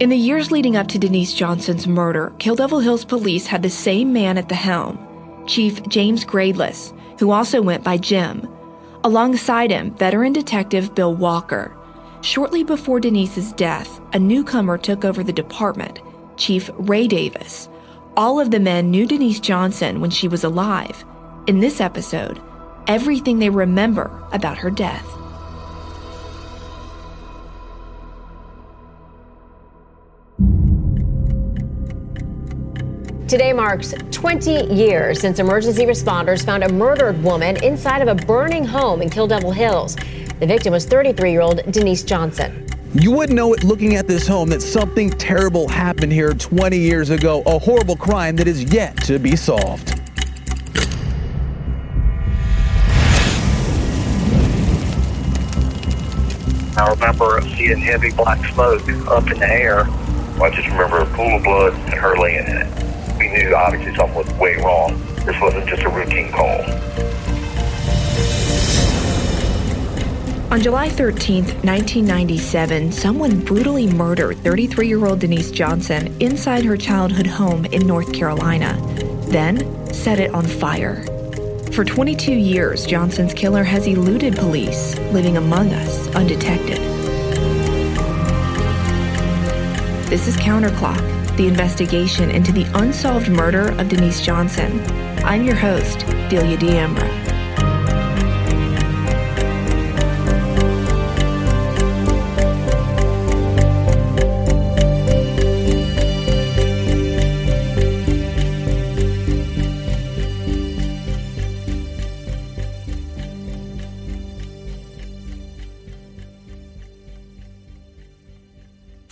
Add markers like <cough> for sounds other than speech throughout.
In the years leading up to Denise Johnson's murder, Kill Devil Hills police had the same man at the helm, Chief James Gradeless, who also went by Jim. Alongside him, veteran detective Bill Walker. Shortly before Denise's death, a newcomer took over the department, Chief Ray Davis. All of the men knew Denise Johnson when she was alive. In this episode, everything they remember about her death. Today marks 20 years since emergency responders found a murdered woman inside of a burning home in Kill Devil Hills. The victim was 33 year old Denise Johnson. You wouldn't know it looking at this home that something terrible happened here 20 years ago, a horrible crime that is yet to be solved. I remember seeing heavy black smoke up in the air. I just remember a pool of blood and her laying in it knew obviously something was way wrong. This wasn't just a routine call. On July 13, 1997, someone brutally murdered 33 year old Denise Johnson inside her childhood home in North Carolina, then set it on fire. For 22 years, Johnson's killer has eluded police, living among us undetected. This is Counterclock the investigation into the unsolved murder of Denise Johnson. I'm your host, Delia D'Ambra.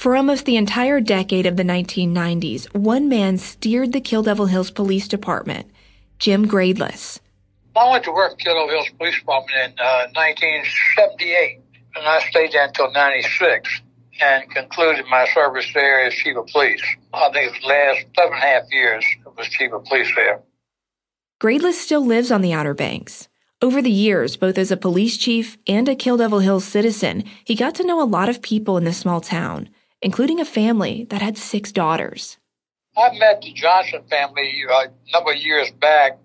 For almost the entire decade of the 1990s, one man steered the Kill Devil Hills Police Department, Jim Gradeless. I went to work at Kill Devil Hills Police Department in uh, 1978, and I stayed there until 96 and concluded my service there as chief of police. I think it was the last seven and a half years I was chief of police there. Gradeless still lives on the Outer Banks. Over the years, both as a police chief and a Kill Devil Hills citizen, he got to know a lot of people in this small town including a family that had six daughters. I met the Johnson family uh, a number of years back.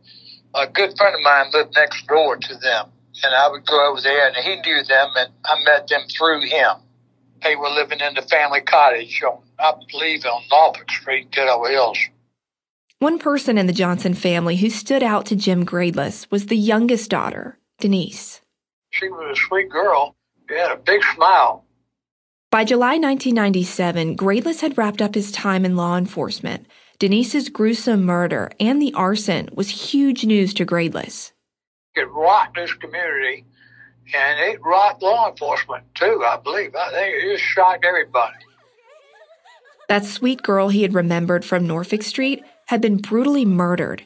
A good friend of mine lived next door to them, and I would go over there, and he knew them, and I met them through him. They were living in the family cottage on, I believe, on Norfolk Street, Kiddo Hills. One person in the Johnson family who stood out to Jim Gradeless was the youngest daughter, Denise. She was a sweet girl. She had a big smile. By July 1997, Gradeless had wrapped up his time in law enforcement. Denise's gruesome murder and the arson was huge news to Gradeless. It rocked this community, and it rocked law enforcement too, I believe. I think it just shocked everybody. That sweet girl he had remembered from Norfolk Street had been brutally murdered.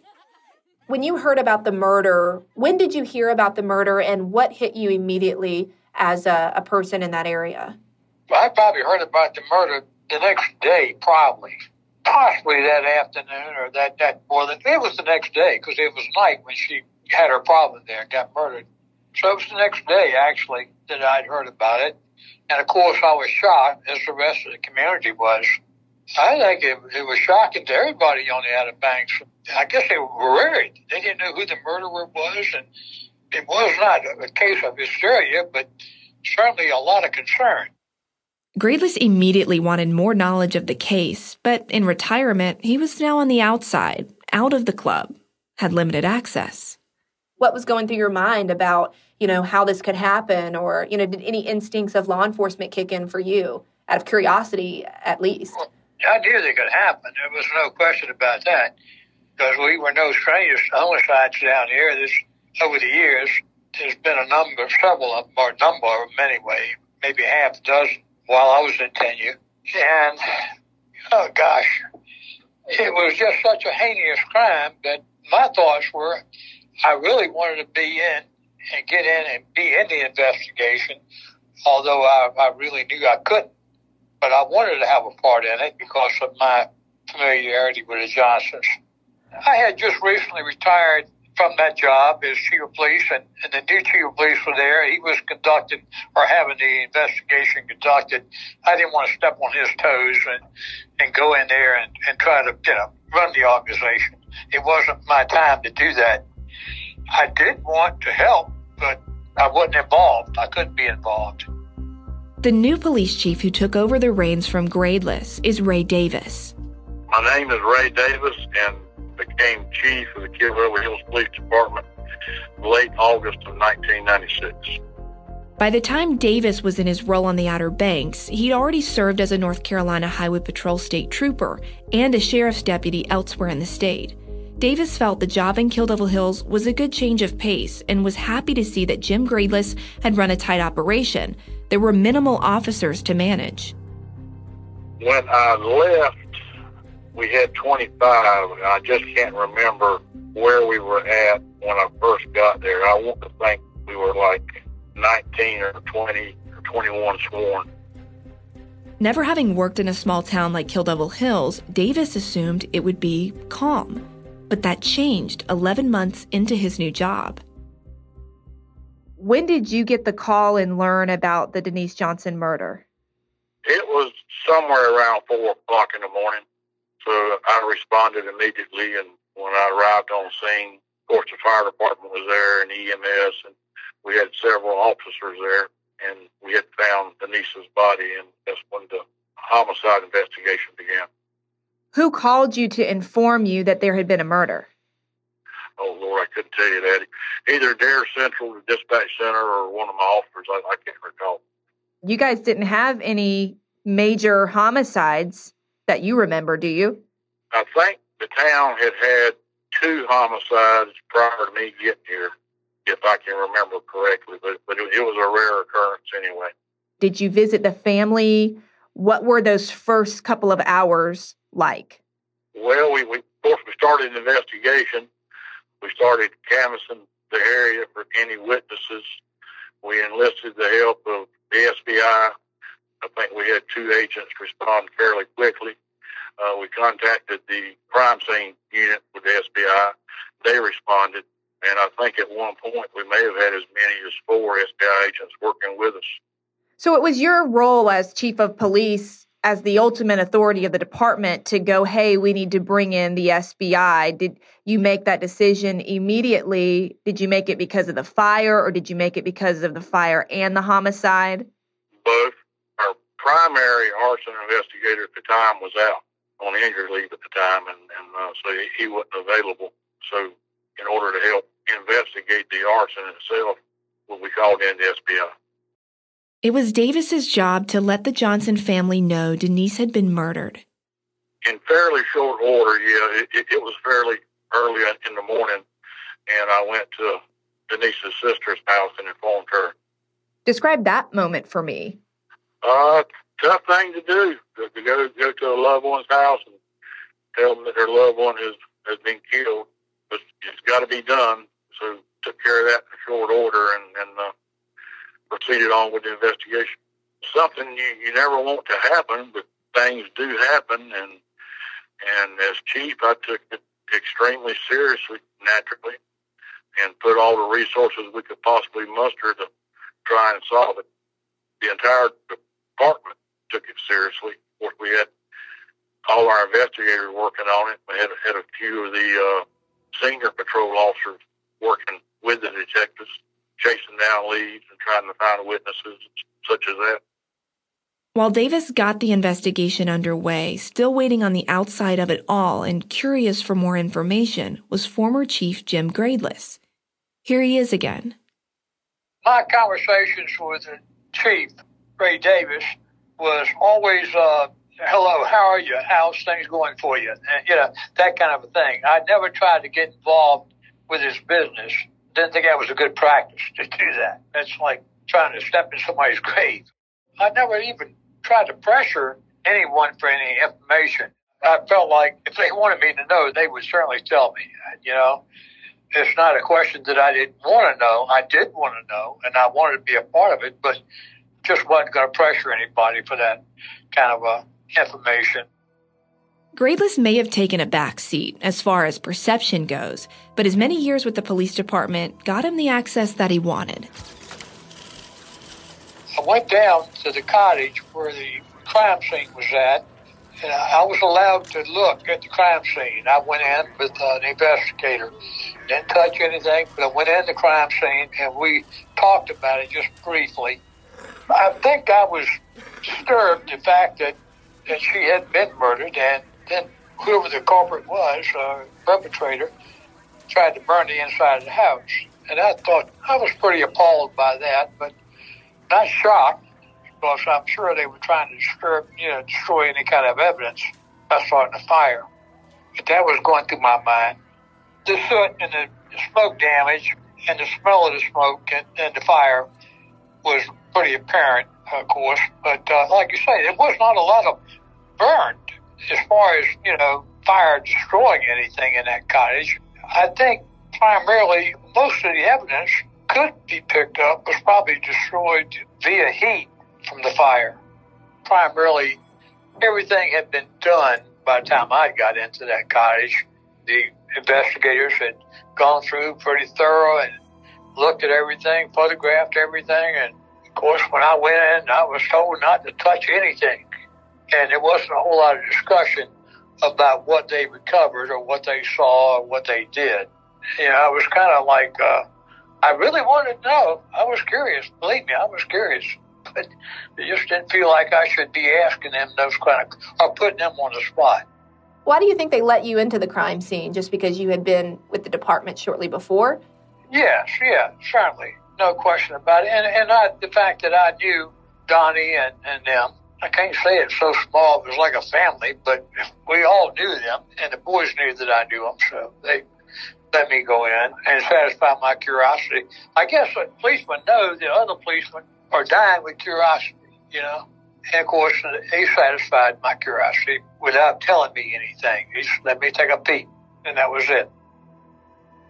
When you heard about the murder, when did you hear about the murder and what hit you immediately as a, a person in that area? I probably heard about the murder the next day, probably. Possibly that afternoon or that, that, the, it was the next day because it was night when she had her problem there and got murdered. So it was the next day, actually, that I'd heard about it. And of course, I was shocked, as the rest of the community was. I think it, it was shocking to everybody on the Outer Banks. I guess they were worried. They didn't know who the murderer was, and it was not a case of hysteria, but certainly a lot of concern. Gradeless immediately wanted more knowledge of the case, but in retirement, he was now on the outside, out of the club, had limited access. What was going through your mind about, you know, how this could happen or, you know, did any instincts of law enforcement kick in for you out of curiosity at least? Well, I knew it could happen. There was no question about that because we were no strangers to homicides down here. This over the years, there's been a number, several of them, or a number of them anyway, maybe half a dozen while I was in tenure. And, oh gosh, it was just such a heinous crime that my thoughts were I really wanted to be in and get in and be in the investigation, although I, I really knew I couldn't. But I wanted to have a part in it because of my familiarity with the Johnsons. I had just recently retired from that job as chief of police, and, and the new chief of police was there. He was conducting or having the investigation conducted. I didn't want to step on his toes and, and go in there and, and try to, you know, run the organization. It wasn't my time to do that. I did want to help, but I wasn't involved. I couldn't be involved. The new police chief who took over the reins from Gradeless is Ray Davis. My name is Ray Davis and became chief of the Kill Devil Hills Police Department late August of 1996. By the time Davis was in his role on the Outer Banks, he'd already served as a North Carolina Highway Patrol state trooper and a sheriff's deputy elsewhere in the state. Davis felt the job in Kill Devil Hills was a good change of pace and was happy to see that Jim Gradeless had run a tight operation. There were minimal officers to manage. When I left, we had 25. I just can't remember where we were at when I first got there. I want to think we were like 19 or 20 or 21 sworn. Never having worked in a small town like Kill Devil Hills, Davis assumed it would be calm. But that changed 11 months into his new job. When did you get the call and learn about the Denise Johnson murder? It was somewhere around 4 o'clock in the morning. So I responded immediately. And when I arrived on scene, of course, the fire department was there and EMS, and we had several officers there. And we had found Denise's body, and that's when the homicide investigation began. Who called you to inform you that there had been a murder? Oh Lord, I couldn't tell you that. Either Dare Central, the dispatch center, or one of my officers. I, I can't recall. You guys didn't have any major homicides that you remember, do you? I think the town had had two homicides prior to me getting here, if I can remember correctly. But but it, it was a rare occurrence anyway. Did you visit the family? What were those first couple of hours like? Well, we, we of course we started an investigation. We started canvassing the area for any witnesses. We enlisted the help of the SBI. I think we had two agents respond fairly quickly. Uh, we contacted the crime scene unit with the SBI. They responded, and I think at one point we may have had as many as four SBI agents working with us. So it was your role as chief of police as the ultimate authority of the department to go, hey, we need to bring in the SBI? Did you make that decision immediately? Did you make it because of the fire or did you make it because of the fire and the homicide? Both. Our primary arson investigator at the time was out on injury leave at the time, and, and uh, so he wasn't available. So, in order to help investigate the arson itself, we called in the SBI. It was Davis's job to let the Johnson family know Denise had been murdered. In fairly short order, yeah, it, it, it was fairly early in the morning, and I went to Denise's sister's house and informed her. Describe that moment for me. Uh, tough thing to do to, go go to a loved one's house and tell them that their loved one has has been killed, but it's got to be done. So took care of that in short order, and and uh, proceeded on with the investigation. Something you, you never want to happen, but things do happen, and and as chief, I took it extremely seriously, naturally, and put all the resources we could possibly muster to try and solve it. The entire department took it seriously. Of course, we had all our investigators working on it. We had, had a few of the uh, senior patrol officers working with the detectives chasing down leads and trying to find witnesses such as that. While Davis got the investigation underway, still waiting on the outside of it all and curious for more information, was former Chief Jim Gradeless. Here he is again. My conversations with the Chief, Ray Davis, was always, uh, hello, how are you? How's things going for you? And, you know, that kind of a thing. I never tried to get involved with his business didn't think that was a good practice to do that. That's like trying to step in somebody's <laughs> grave. I never even tried to pressure anyone for any information. I felt like if they wanted me to know, they would certainly tell me. You know, it's not a question that I didn't want to know. I did want to know, and I wanted to be a part of it, but just wasn't going to pressure anybody for that kind of uh, information. Gradeless may have taken a back seat as far as perception goes, but his many years with the police department got him the access that he wanted. I went down to the cottage where the crime scene was at, and I was allowed to look at the crime scene. I went in with uh, an investigator, didn't touch anything, but I went in the crime scene and we talked about it just briefly. I think I was disturbed the fact that, that she had been murdered and then whoever the culprit was, uh, perpetrator, tried to burn the inside of the house. And I thought, I was pretty appalled by that, but not shocked because I'm sure they were trying to disturb, you know, destroy any kind of evidence by starting a fire. But that was going through my mind. The soot and the smoke damage and the smell of the smoke and, and the fire was pretty apparent, of course. But uh, like you say, there was not a lot of burned as far as, you know, fire destroying anything in that cottage. I think primarily most of the evidence could be picked up was probably destroyed via heat from the fire. Primarily, everything had been done by the time I got into that cottage. The investigators had gone through pretty thorough and looked at everything, photographed everything, and of course, when I went in, I was told not to touch anything and there wasn't a whole lot of discussion about what they recovered or what they saw or what they did. You know, I was kind of like, uh, I really wanted to know. I was curious. Believe me, I was curious. But it just didn't feel like I should be asking them those kind of, or putting them on the spot. Why do you think they let you into the crime scene? Just because you had been with the department shortly before? Yes, yeah, certainly. No question about it. And, and I, the fact that I knew Donnie and, and them, I can't say it's so small. It was like a family, but we all knew them, and the boys knew that I knew them, so they let me go in and satisfy my curiosity. I guess what policemen know that other policemen are dying with curiosity, you know. And of course, uh, he satisfied my curiosity without telling me anything. He just let me take a peek, and that was it.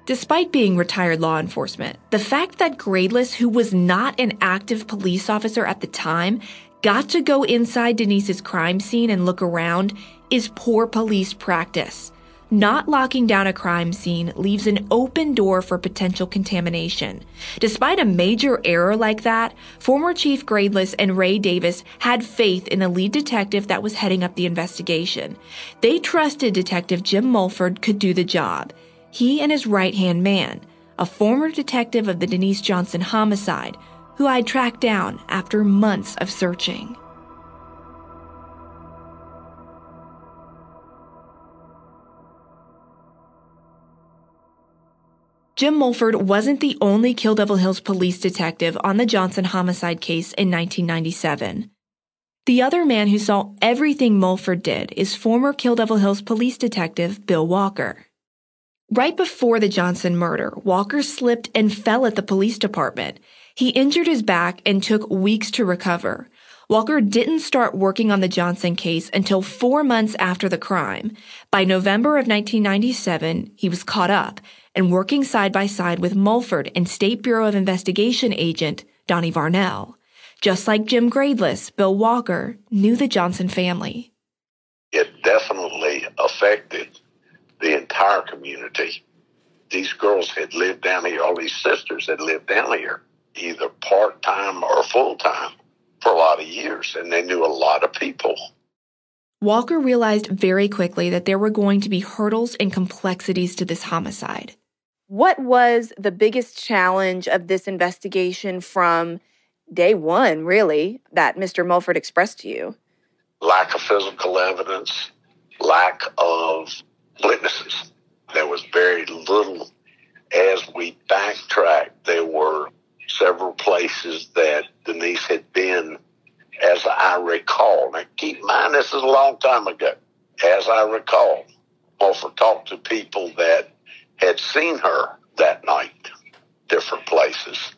Despite being retired law enforcement, the fact that Gradeless, who was not an active police officer at the time, got to go inside Denise's crime scene and look around is poor police practice. Not locking down a crime scene leaves an open door for potential contamination. Despite a major error like that, former Chief Gradeless and Ray Davis had faith in the lead detective that was heading up the investigation. They trusted Detective Jim Mulford could do the job. He and his right hand man, a former detective of the Denise Johnson homicide, who I'd tracked down after months of searching. Jim Mulford wasn't the only Kill Devil Hills police detective on the Johnson homicide case in 1997. The other man who saw everything Mulford did is former Kill Devil Hills police detective Bill Walker. Right before the Johnson murder, Walker slipped and fell at the police department. He injured his back and took weeks to recover. Walker didn't start working on the Johnson case until four months after the crime. By November of 1997, he was caught up and working side by side with Mulford and State Bureau of Investigation agent Donnie Varnell. Just like Jim Gradeless, Bill Walker knew the Johnson family. It definitely affected the entire community. These girls had lived down here, all these sisters had lived down here, either part time or full time for a lot of years, and they knew a lot of people. Walker realized very quickly that there were going to be hurdles and complexities to this homicide. What was the biggest challenge of this investigation from day one, really, that Mr. Mulford expressed to you? Lack of physical evidence, lack of witnesses. There was very little. As we backtracked, there were several places that Denise had been, as I recall. Now, keep in mind, this is a long time ago. As I recall, Mulford talked to people that had seen her that night, different places.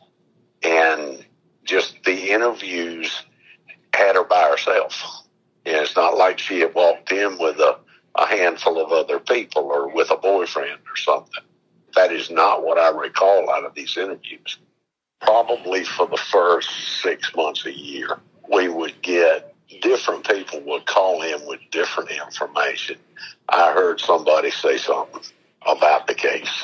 And just the interviews had her by herself. And it's not like she had walked in with a a handful of other people or with a boyfriend or something. That is not what I recall out of these interviews. Probably for the first six months a year, we would get different people would call in with different information. I heard somebody say something about the case.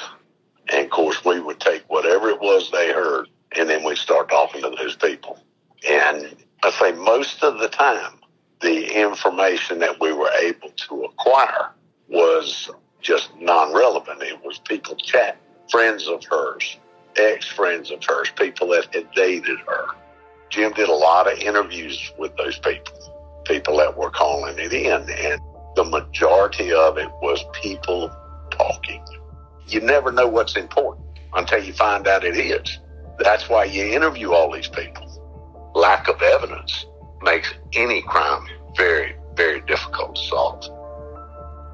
And of course, we would take whatever it was they heard and then we'd start talking to those people. And I say most of the time, the information that we were able to acquire was just non relevant. It was people chat, friends of hers, ex friends of hers, people that had dated her. Jim did a lot of interviews with those people, people that were calling it in, and the majority of it was people talking. You never know what's important until you find out it is. That's why you interview all these people. Lack of evidence makes any crime very, very difficult to solve.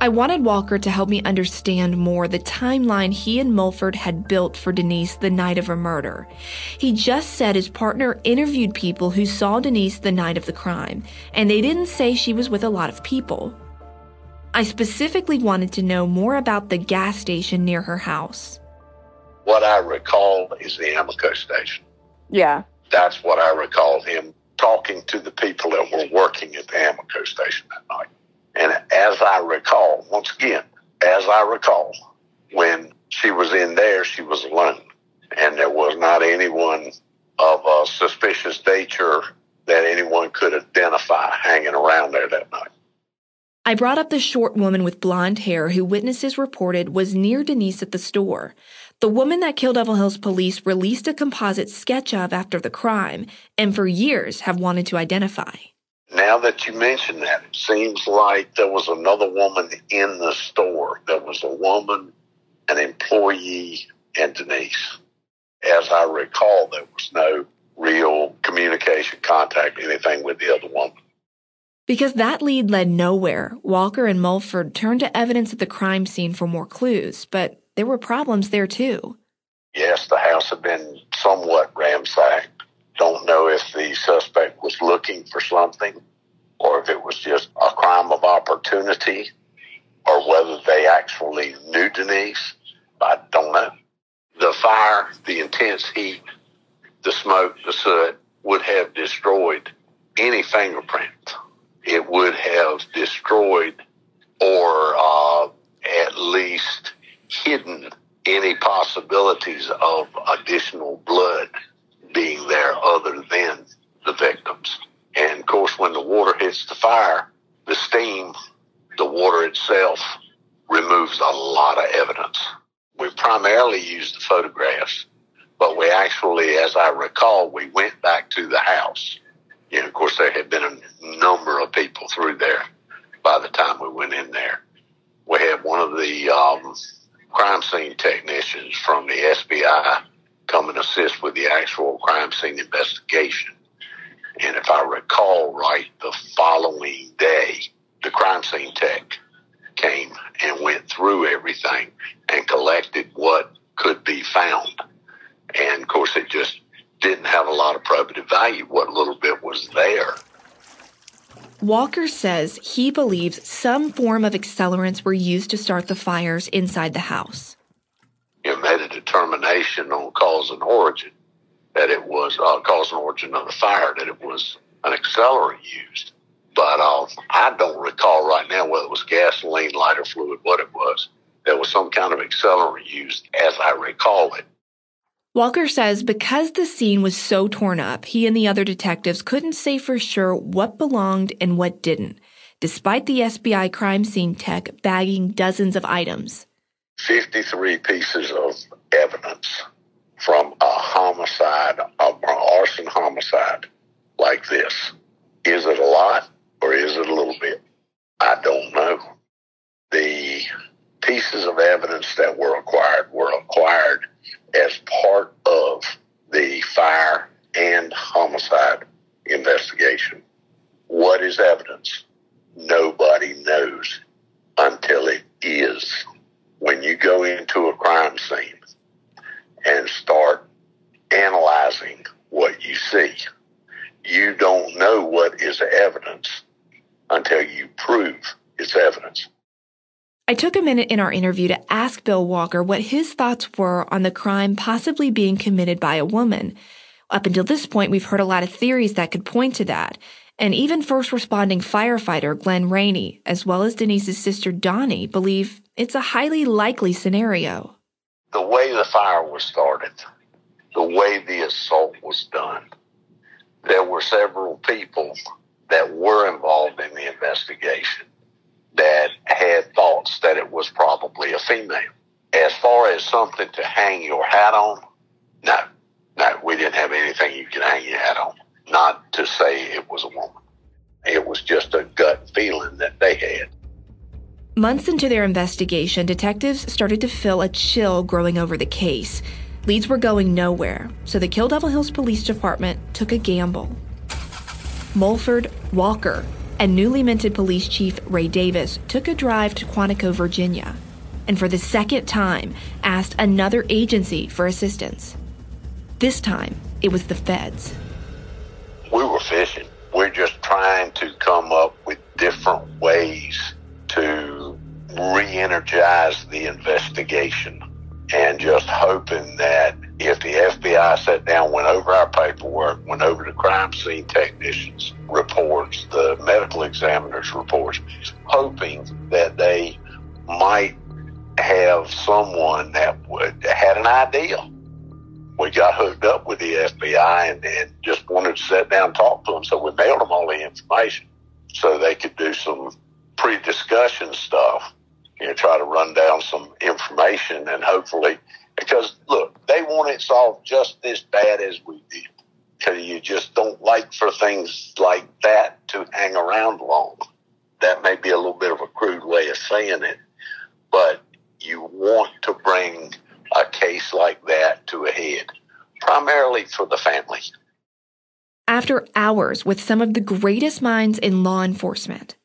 I wanted Walker to help me understand more the timeline he and Mulford had built for Denise the night of her murder. He just said his partner interviewed people who saw Denise the night of the crime, and they didn't say she was with a lot of people. I specifically wanted to know more about the gas station near her house. What I recall is the Amoco station. Yeah. That's what I recall him talking to the people that were working at the Amoco station that night. And as I recall, once again, as I recall, when she was in there, she was alone. And there was not anyone of a suspicious nature that anyone could identify hanging around there that night. I brought up the short woman with blonde hair who witnesses reported was near Denise at the store. The woman that Kill Devil Hills police released a composite sketch of after the crime and for years have wanted to identify. Now that you mention that, it seems like there was another woman in the store. There was a woman, an employee, and Denise. As I recall, there was no real communication, contact, anything with the other woman. Because that lead led nowhere, Walker and Mulford turned to evidence at the crime scene for more clues, but there were problems there too. Yes, the house had been somewhat ransacked don't know if the suspect was looking for something or if it was just a crime of opportunity or whether they actually knew Denise. I don't know. The fire, the intense heat, the smoke, the soot would have destroyed any fingerprint. It would have destroyed or uh, at least hidden any possibilities of additional blood being there other than the victims. And of course, when the water hits the fire, the steam, the water itself removes a lot of evidence. We primarily used the photographs, but we actually, as I recall, we went back to the house. And of course, there had been a number of people through there by the time we went in there. We had one of the um, crime scene technicians from the SBI come and assist with the actual crime scene investigation. And if I recall right, the following day, the crime scene tech came and went through everything and collected what could be found. And of course, it just didn't have a lot of probative value. What little bit was there. Walker says he believes some form of accelerants were used to start the fires inside the house you made a determination on cause and origin that it was uh, cause and origin of the fire, that it was an accelerant used. But uh, I don't recall right now whether it was gasoline, lighter fluid, what it was. There was some kind of accelerant used, as I recall it. Walker says because the scene was so torn up, he and the other detectives couldn't say for sure what belonged and what didn't, despite the SBI crime scene tech bagging dozens of items. 53 pieces of evidence from a homicide, an arson homicide like this. Is it a lot or is it a little bit? I don't know. The pieces of evidence that were acquired were acquired as part of the fire and homicide investigation. What is evidence? Nobody knows until it is when you go into a crime scene and start analyzing what you see, you don't know what is evidence until you prove it's evidence. I took a minute in our interview to ask Bill Walker what his thoughts were on the crime possibly being committed by a woman. Up until this point, we've heard a lot of theories that could point to that. And even first responding firefighter Glenn Rainey, as well as Denise's sister Donnie, believe it's a highly likely scenario. The way the fire was started, the way the assault was done, there were several people that were involved in the investigation that had thoughts that it was probably a female. As far as something to hang your hat on, no, no, we didn't have anything you could hang your hat on. Not to say it was a woman. It was just a gut feeling that they had. Months into their investigation, detectives started to feel a chill growing over the case. Leads were going nowhere, so the Kill Devil Hills Police Department took a gamble. Mulford, Walker, and newly minted police chief Ray Davis took a drive to Quantico, Virginia, and for the second time asked another agency for assistance. This time, it was the feds. We were fishing. We're just trying to come up with different ways to re energize the investigation and just hoping that if the FBI sat down, went over our paperwork, went over the crime scene technicians' reports, the medical examiner's reports, hoping that they might have someone that would had an idea. We got hooked up with the FBI and, and just wanted to sit down and talk to them. So we mailed them all the information so they could do some pre-discussion stuff you know, try to run down some information and hopefully, because look, they want it solved just as bad as we did. Because you just don't like for things like that to hang around long. That may be a little bit of a crude way of saying it, but you want to bring a case like that to a head, primarily for the family. After hours with some of the greatest minds in law enforcement,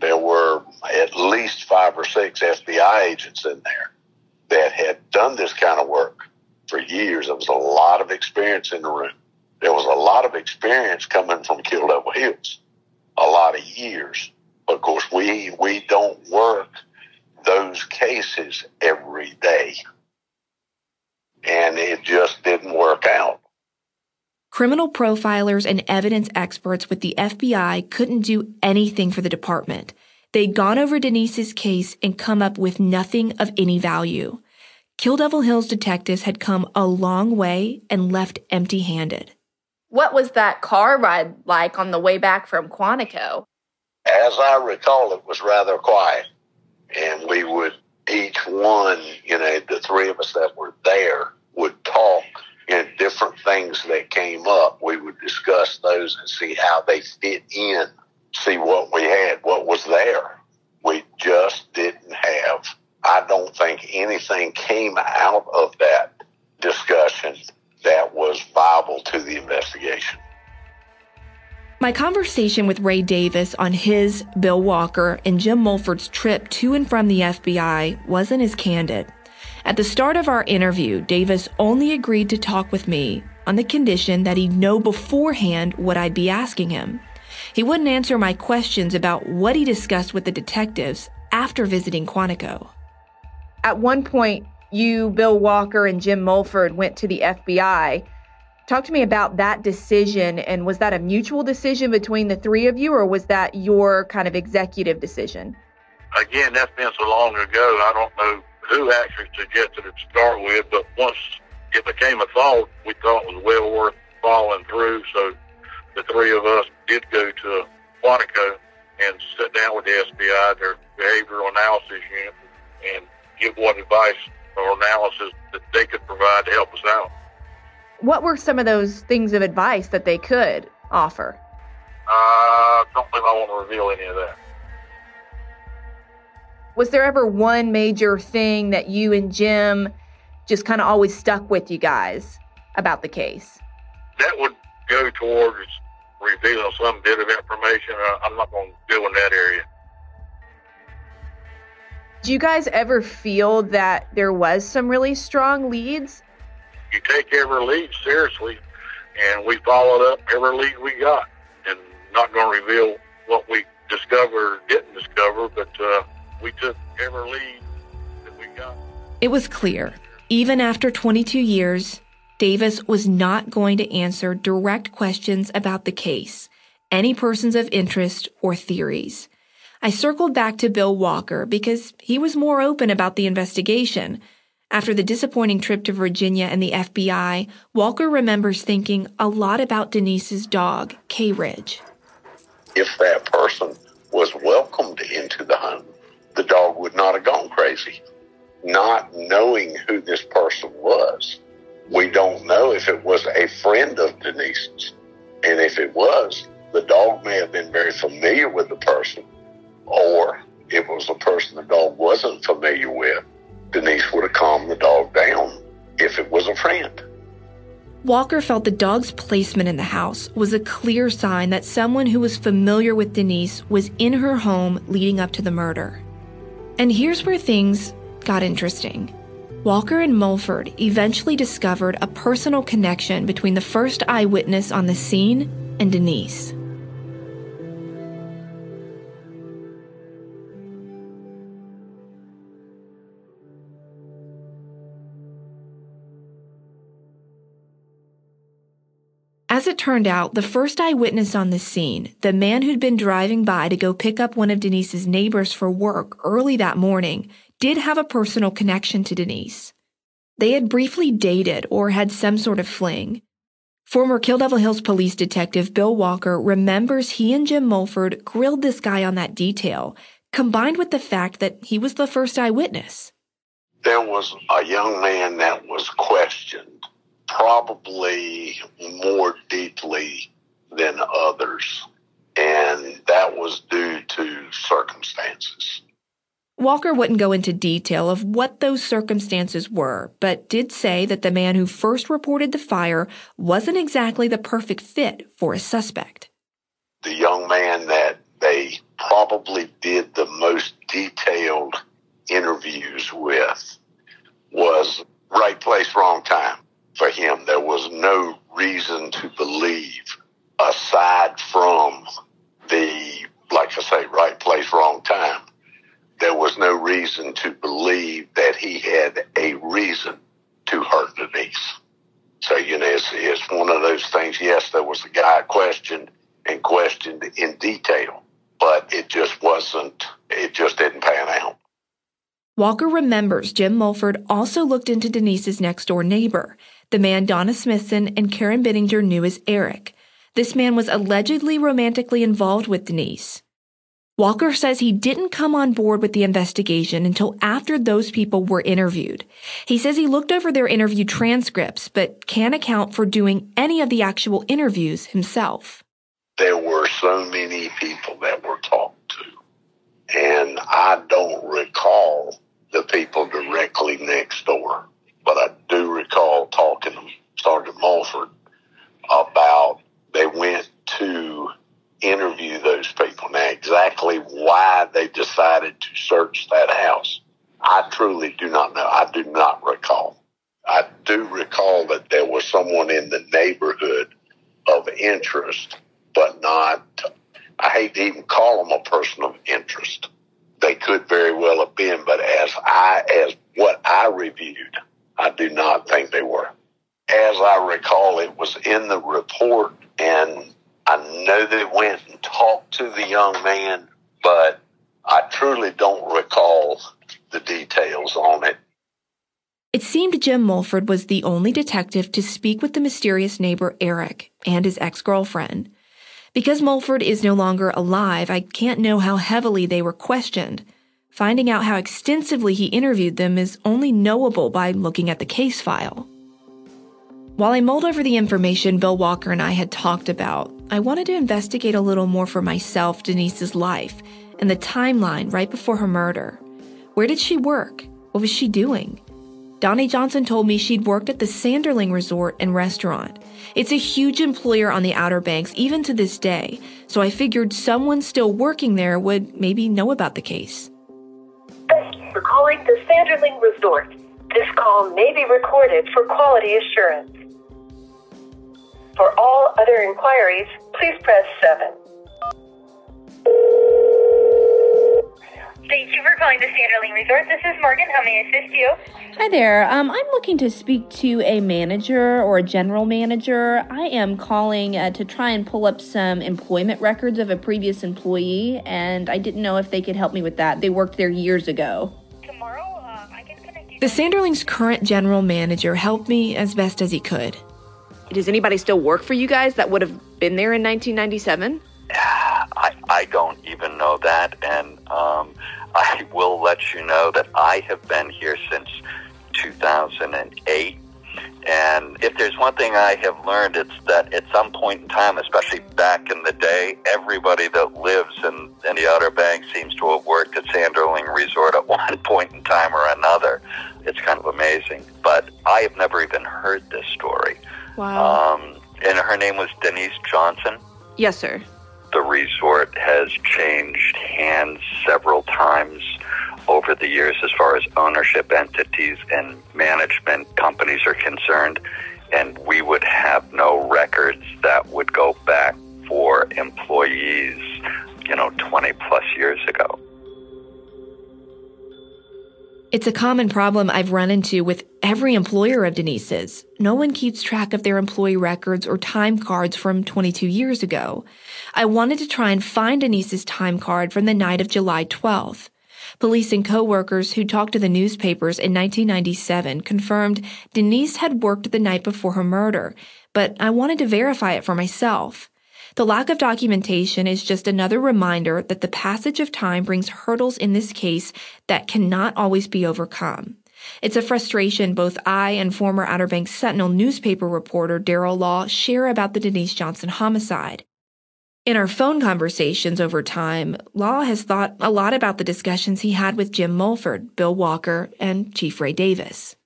there were at least five or six FBI agents in there that had done this kind of work for years. There was a lot of experience in the room. There was a lot of experience coming from Kill Devil Hills, a lot of years. Of course, we we don't work those cases every day, and it just didn't work out. Criminal profilers and evidence experts with the FBI couldn't do anything for the department. They'd gone over Denise's case and come up with nothing of any value. Kill Devil Hills detectives had come a long way and left empty handed. What was that car ride like on the way back from Quantico? As I recall, it was rather quiet. And we would, each one, you know, the three of us that were there would talk and different things that came up. We would discuss those and see how they fit in see what we had, what was there. We just didn't have, I don't think anything came out of that discussion that was viable to the investigation. My conversation with Ray Davis on his, Bill Walker, and Jim Mulford's trip to and from the FBI wasn't as candid. At the start of our interview, Davis only agreed to talk with me on the condition that he'd know beforehand what I'd be asking him. He wouldn't answer my questions about what he discussed with the detectives after visiting Quantico. At one point, you, Bill Walker, and Jim Mulford went to the FBI. Talk to me about that decision. And was that a mutual decision between the three of you, or was that your kind of executive decision? Again, that's been so long ago, I don't know who actually suggested it to start with, but once it became a thought, we thought it was well worth following through. So the three of us did go to Quantico and sit down with the FBI, their behavioral analysis unit, and give what advice or analysis that they could provide to help us out. What were some of those things of advice that they could offer? I uh, don't think I want to reveal any of that. Was there ever one major thing that you and Jim just kind of always stuck with you guys about the case? That would go towards revealing some bit of information. Uh, I'm not going to go in that area. Do you guys ever feel that there was some really strong leads? You take every lead seriously, and we followed up every lead we got. And not going to reveal what we discovered or didn't discover, but uh, we took every lead that we got. It was clear, even after 22 years, Davis was not going to answer direct questions about the case, any persons of interest or theories. I circled back to Bill Walker because he was more open about the investigation. After the disappointing trip to Virginia and the FBI, Walker remembers thinking a lot about Denise's dog, K Ridge. If that person was welcomed into the home, the dog would not have gone crazy. Not knowing who this person was, we don't know if it was a friend of Denise's. And if it was, the dog may have been very familiar with the person, or it was a person the dog wasn't familiar with. Denise would have calmed the dog down if it was a friend. Walker felt the dog's placement in the house was a clear sign that someone who was familiar with Denise was in her home leading up to the murder. And here's where things got interesting. Walker and Mulford eventually discovered a personal connection between the first eyewitness on the scene and Denise. As it turned out, the first eyewitness on the scene, the man who'd been driving by to go pick up one of Denise's neighbors for work early that morning, did have a personal connection to Denise. They had briefly dated or had some sort of fling. Former Kill Devil Hills police detective Bill Walker remembers he and Jim Mulford grilled this guy on that detail, combined with the fact that he was the first eyewitness. There was a young man that was questioned probably more deeply than others. And that was due to circumstances. Walker wouldn't go into detail of what those circumstances were, but did say that the man who first reported the fire wasn't exactly the perfect fit for a suspect. The young man that they probably did the most detailed interviews with was right place, wrong time for him. There was no reason to believe, aside from the, like I say, right place, wrong time, there was no reason to believe that he had a reason to hurt Denise. So, you know, it's, it's one of those things. Yes, there was a guy questioned and questioned in detail, but it just wasn't, it just didn't pan out. Walker remembers Jim Mulford also looked into Denise's next door neighbor, the man Donna Smithson and Karen Bittinger knew as Eric. This man was allegedly romantically involved with Denise. Walker says he didn't come on board with the investigation until after those people were interviewed. He says he looked over their interview transcripts, but can't account for doing any of the actual interviews himself. There were so many people that were talked to, and I don't recall the people directly next door, but I do recall talking to Sergeant Mulford about they went to interview those people. Now, exactly why they decided to search that house, I truly do not know. I do not recall. I do recall that there was someone in the neighborhood of interest, but not, I hate to even call them a person of interest. They could very well have been, but as I, as what I reviewed, I do not think they were. As I recall, it was in the report and I know they went and talked to the young man, but I truly don't recall the details on it. It seemed Jim Mulford was the only detective to speak with the mysterious neighbor Eric and his ex girlfriend. Because Mulford is no longer alive, I can't know how heavily they were questioned. Finding out how extensively he interviewed them is only knowable by looking at the case file. While I mulled over the information Bill Walker and I had talked about, I wanted to investigate a little more for myself Denise's life and the timeline right before her murder. Where did she work? What was she doing? Donnie Johnson told me she'd worked at the Sanderling Resort and Restaurant. It's a huge employer on the Outer Banks even to this day, so I figured someone still working there would maybe know about the case. Thank you for calling the Sanderling Resort. This call may be recorded for quality assurance. For all other inquiries, please press 7. Thank you for calling the Sanderling Resort. This is Morgan. How may I assist you? Hi there. Um, I'm looking to speak to a manager or a general manager. I am calling uh, to try and pull up some employment records of a previous employee, and I didn't know if they could help me with that. They worked there years ago. Tomorrow, um, I can connect you. The Sanderling's current general manager helped me as best as he could. Does anybody still work for you guys that would have been there in 1997? I, I don't even know that, and um, I will let you know that I have been here since 2008. And if there's one thing I have learned, it's that at some point in time, especially back in the day, everybody that lives in, in the Outer Banks seems to have worked at Sanderling Resort at <laughs> one point in time or another. It's kind of amazing. But I have never even heard this story. Wow. Um, and her name was Denise Johnson Yes, sir. the resort has changed hands several times over the years as far as ownership entities and management companies are concerned. And we would have no records that would go back for employees, you know, 20 plus years ago. It's a common problem I've run into with every employer of Denise's. No one keeps track of their employee records or time cards from 22 years ago. I wanted to try and find Denise's time card from the night of July 12th. Police and coworkers who talked to the newspapers in 1997 confirmed Denise had worked the night before her murder, but I wanted to verify it for myself. The lack of documentation is just another reminder that the passage of time brings hurdles in this case that cannot always be overcome. It's a frustration both I and former Outer Banks Sentinel newspaper reporter Daryl Law share about the Denise Johnson homicide. In our phone conversations over time, Law has thought a lot about the discussions he had with Jim Mulford, Bill Walker, and Chief Ray Davis.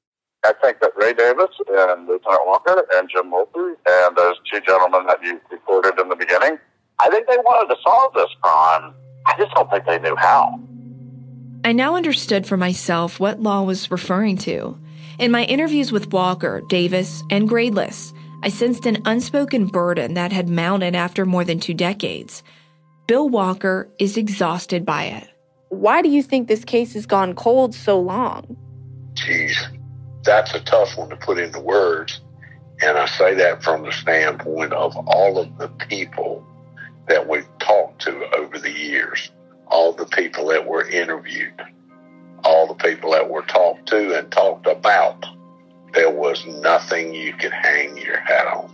I think that Ray Davis and Lieutenant Walker and Jim Mulford and those two gentlemen that you reported in the beginning, I think they wanted to solve this crime. I just don't think they knew how. I now understood for myself what Law was referring to. In my interviews with Walker, Davis, and Gradeless, I sensed an unspoken burden that had mounted after more than two decades. Bill Walker is exhausted by it. Why do you think this case has gone cold so long? Geez, that's a tough one to put into words. And I say that from the standpoint of all of the people that we've talked to over the years, all the people that were interviewed, all the people that were talked to and talked about. There was nothing you could hang your hat on.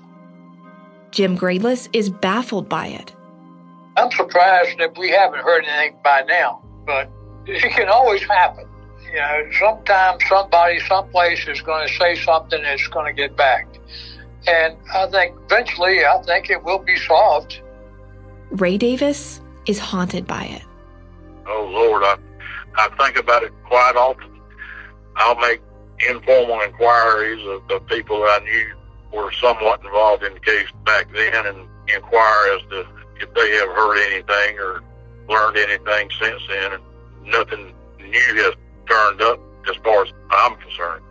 Jim Gradeless is baffled by it. I'm surprised that we haven't heard anything by now, but it can always happen. You know, sometimes somebody, someplace is going to say something that's going to get back. And I think eventually, I think it will be solved. Ray Davis is haunted by it. Oh Lord, I I think about it quite often. I'll make informal inquiries of, the people that I knew were somewhat involved in the case back then, and inquire as to if they have heard anything or learned anything since then. And nothing new has turned up as far as I'm concerned.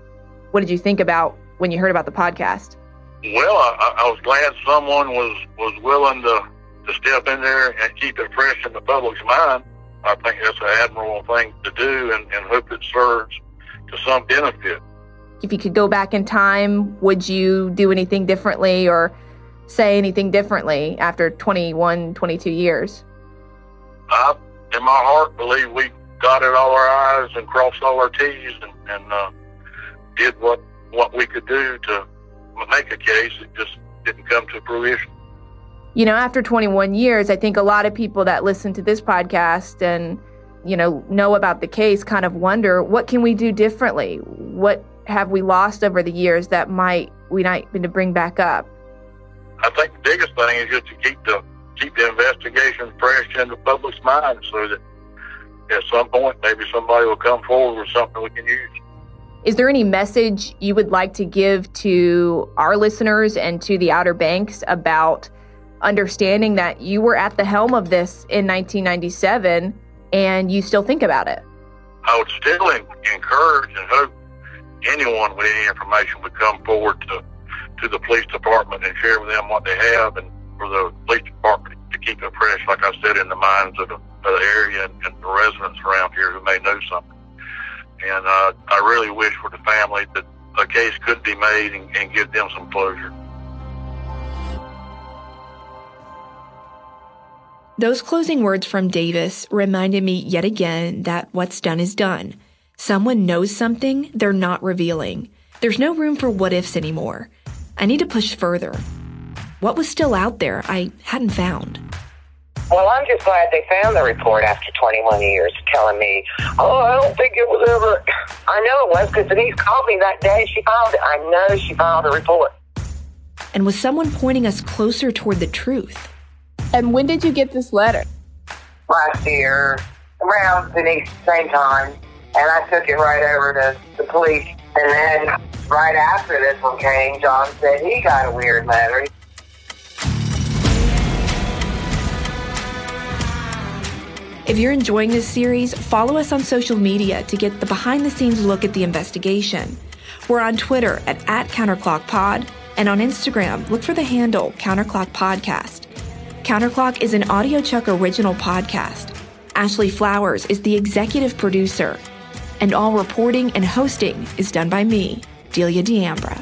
What did you think about when you heard about the podcast? Well, I, I was glad someone was was willing to to step in there and keep it fresh in the public's mind. I think that's an admirable thing to do, and, and hope it serves to some benefit. If you could go back in time, would you do anything differently or say anything differently after 21, 22 years? I, in my heart, believe we dotted all our I's and crossed all our T's and, and uh, did what what we could do to make a case. It just didn't come to fruition. You know, after 21 years, I think a lot of people that listen to this podcast and, you know, know about the case kind of wonder what can we do differently? What have we lost over the years that might we might need to bring back up? I think the biggest thing is just to keep the keep the investigation fresh in the public's mind, so that at some point maybe somebody will come forward with something we can use. Is there any message you would like to give to our listeners and to the Outer Banks about understanding that you were at the helm of this in 1997 and you still think about it? I would still encourage and hope anyone with any information would come forward to to the police department and share with them what they have, and for the police department to keep it fresh, like I said, in the minds of the, the area and, and the residents around here who may know something. And uh, I really wish for the family that a case could be made and, and give them some closure. Those closing words from Davis reminded me yet again that what's done is done. Someone knows something they're not revealing. There's no room for what ifs anymore. I need to push further. What was still out there I hadn't found? Well, I'm just glad they found the report after 21 years, telling me, oh, I don't think it was ever. <sighs> I know it was because Denise called me that day. She filed it. I know she filed a report. And was someone pointing us closer toward the truth? And when did you get this letter? Last year, around Denise, same time. And I took it right over to the police. And then right after this one came, John said he got a weird letter. If you're enjoying this series, follow us on social media to get the behind the scenes look at the investigation. We're on Twitter at, at CounterclockPod and on Instagram, look for the handle Counterclock Podcast. Counterclock is an AudioChuck original podcast. Ashley Flowers is the executive producer, and all reporting and hosting is done by me, Delia D'Ambra.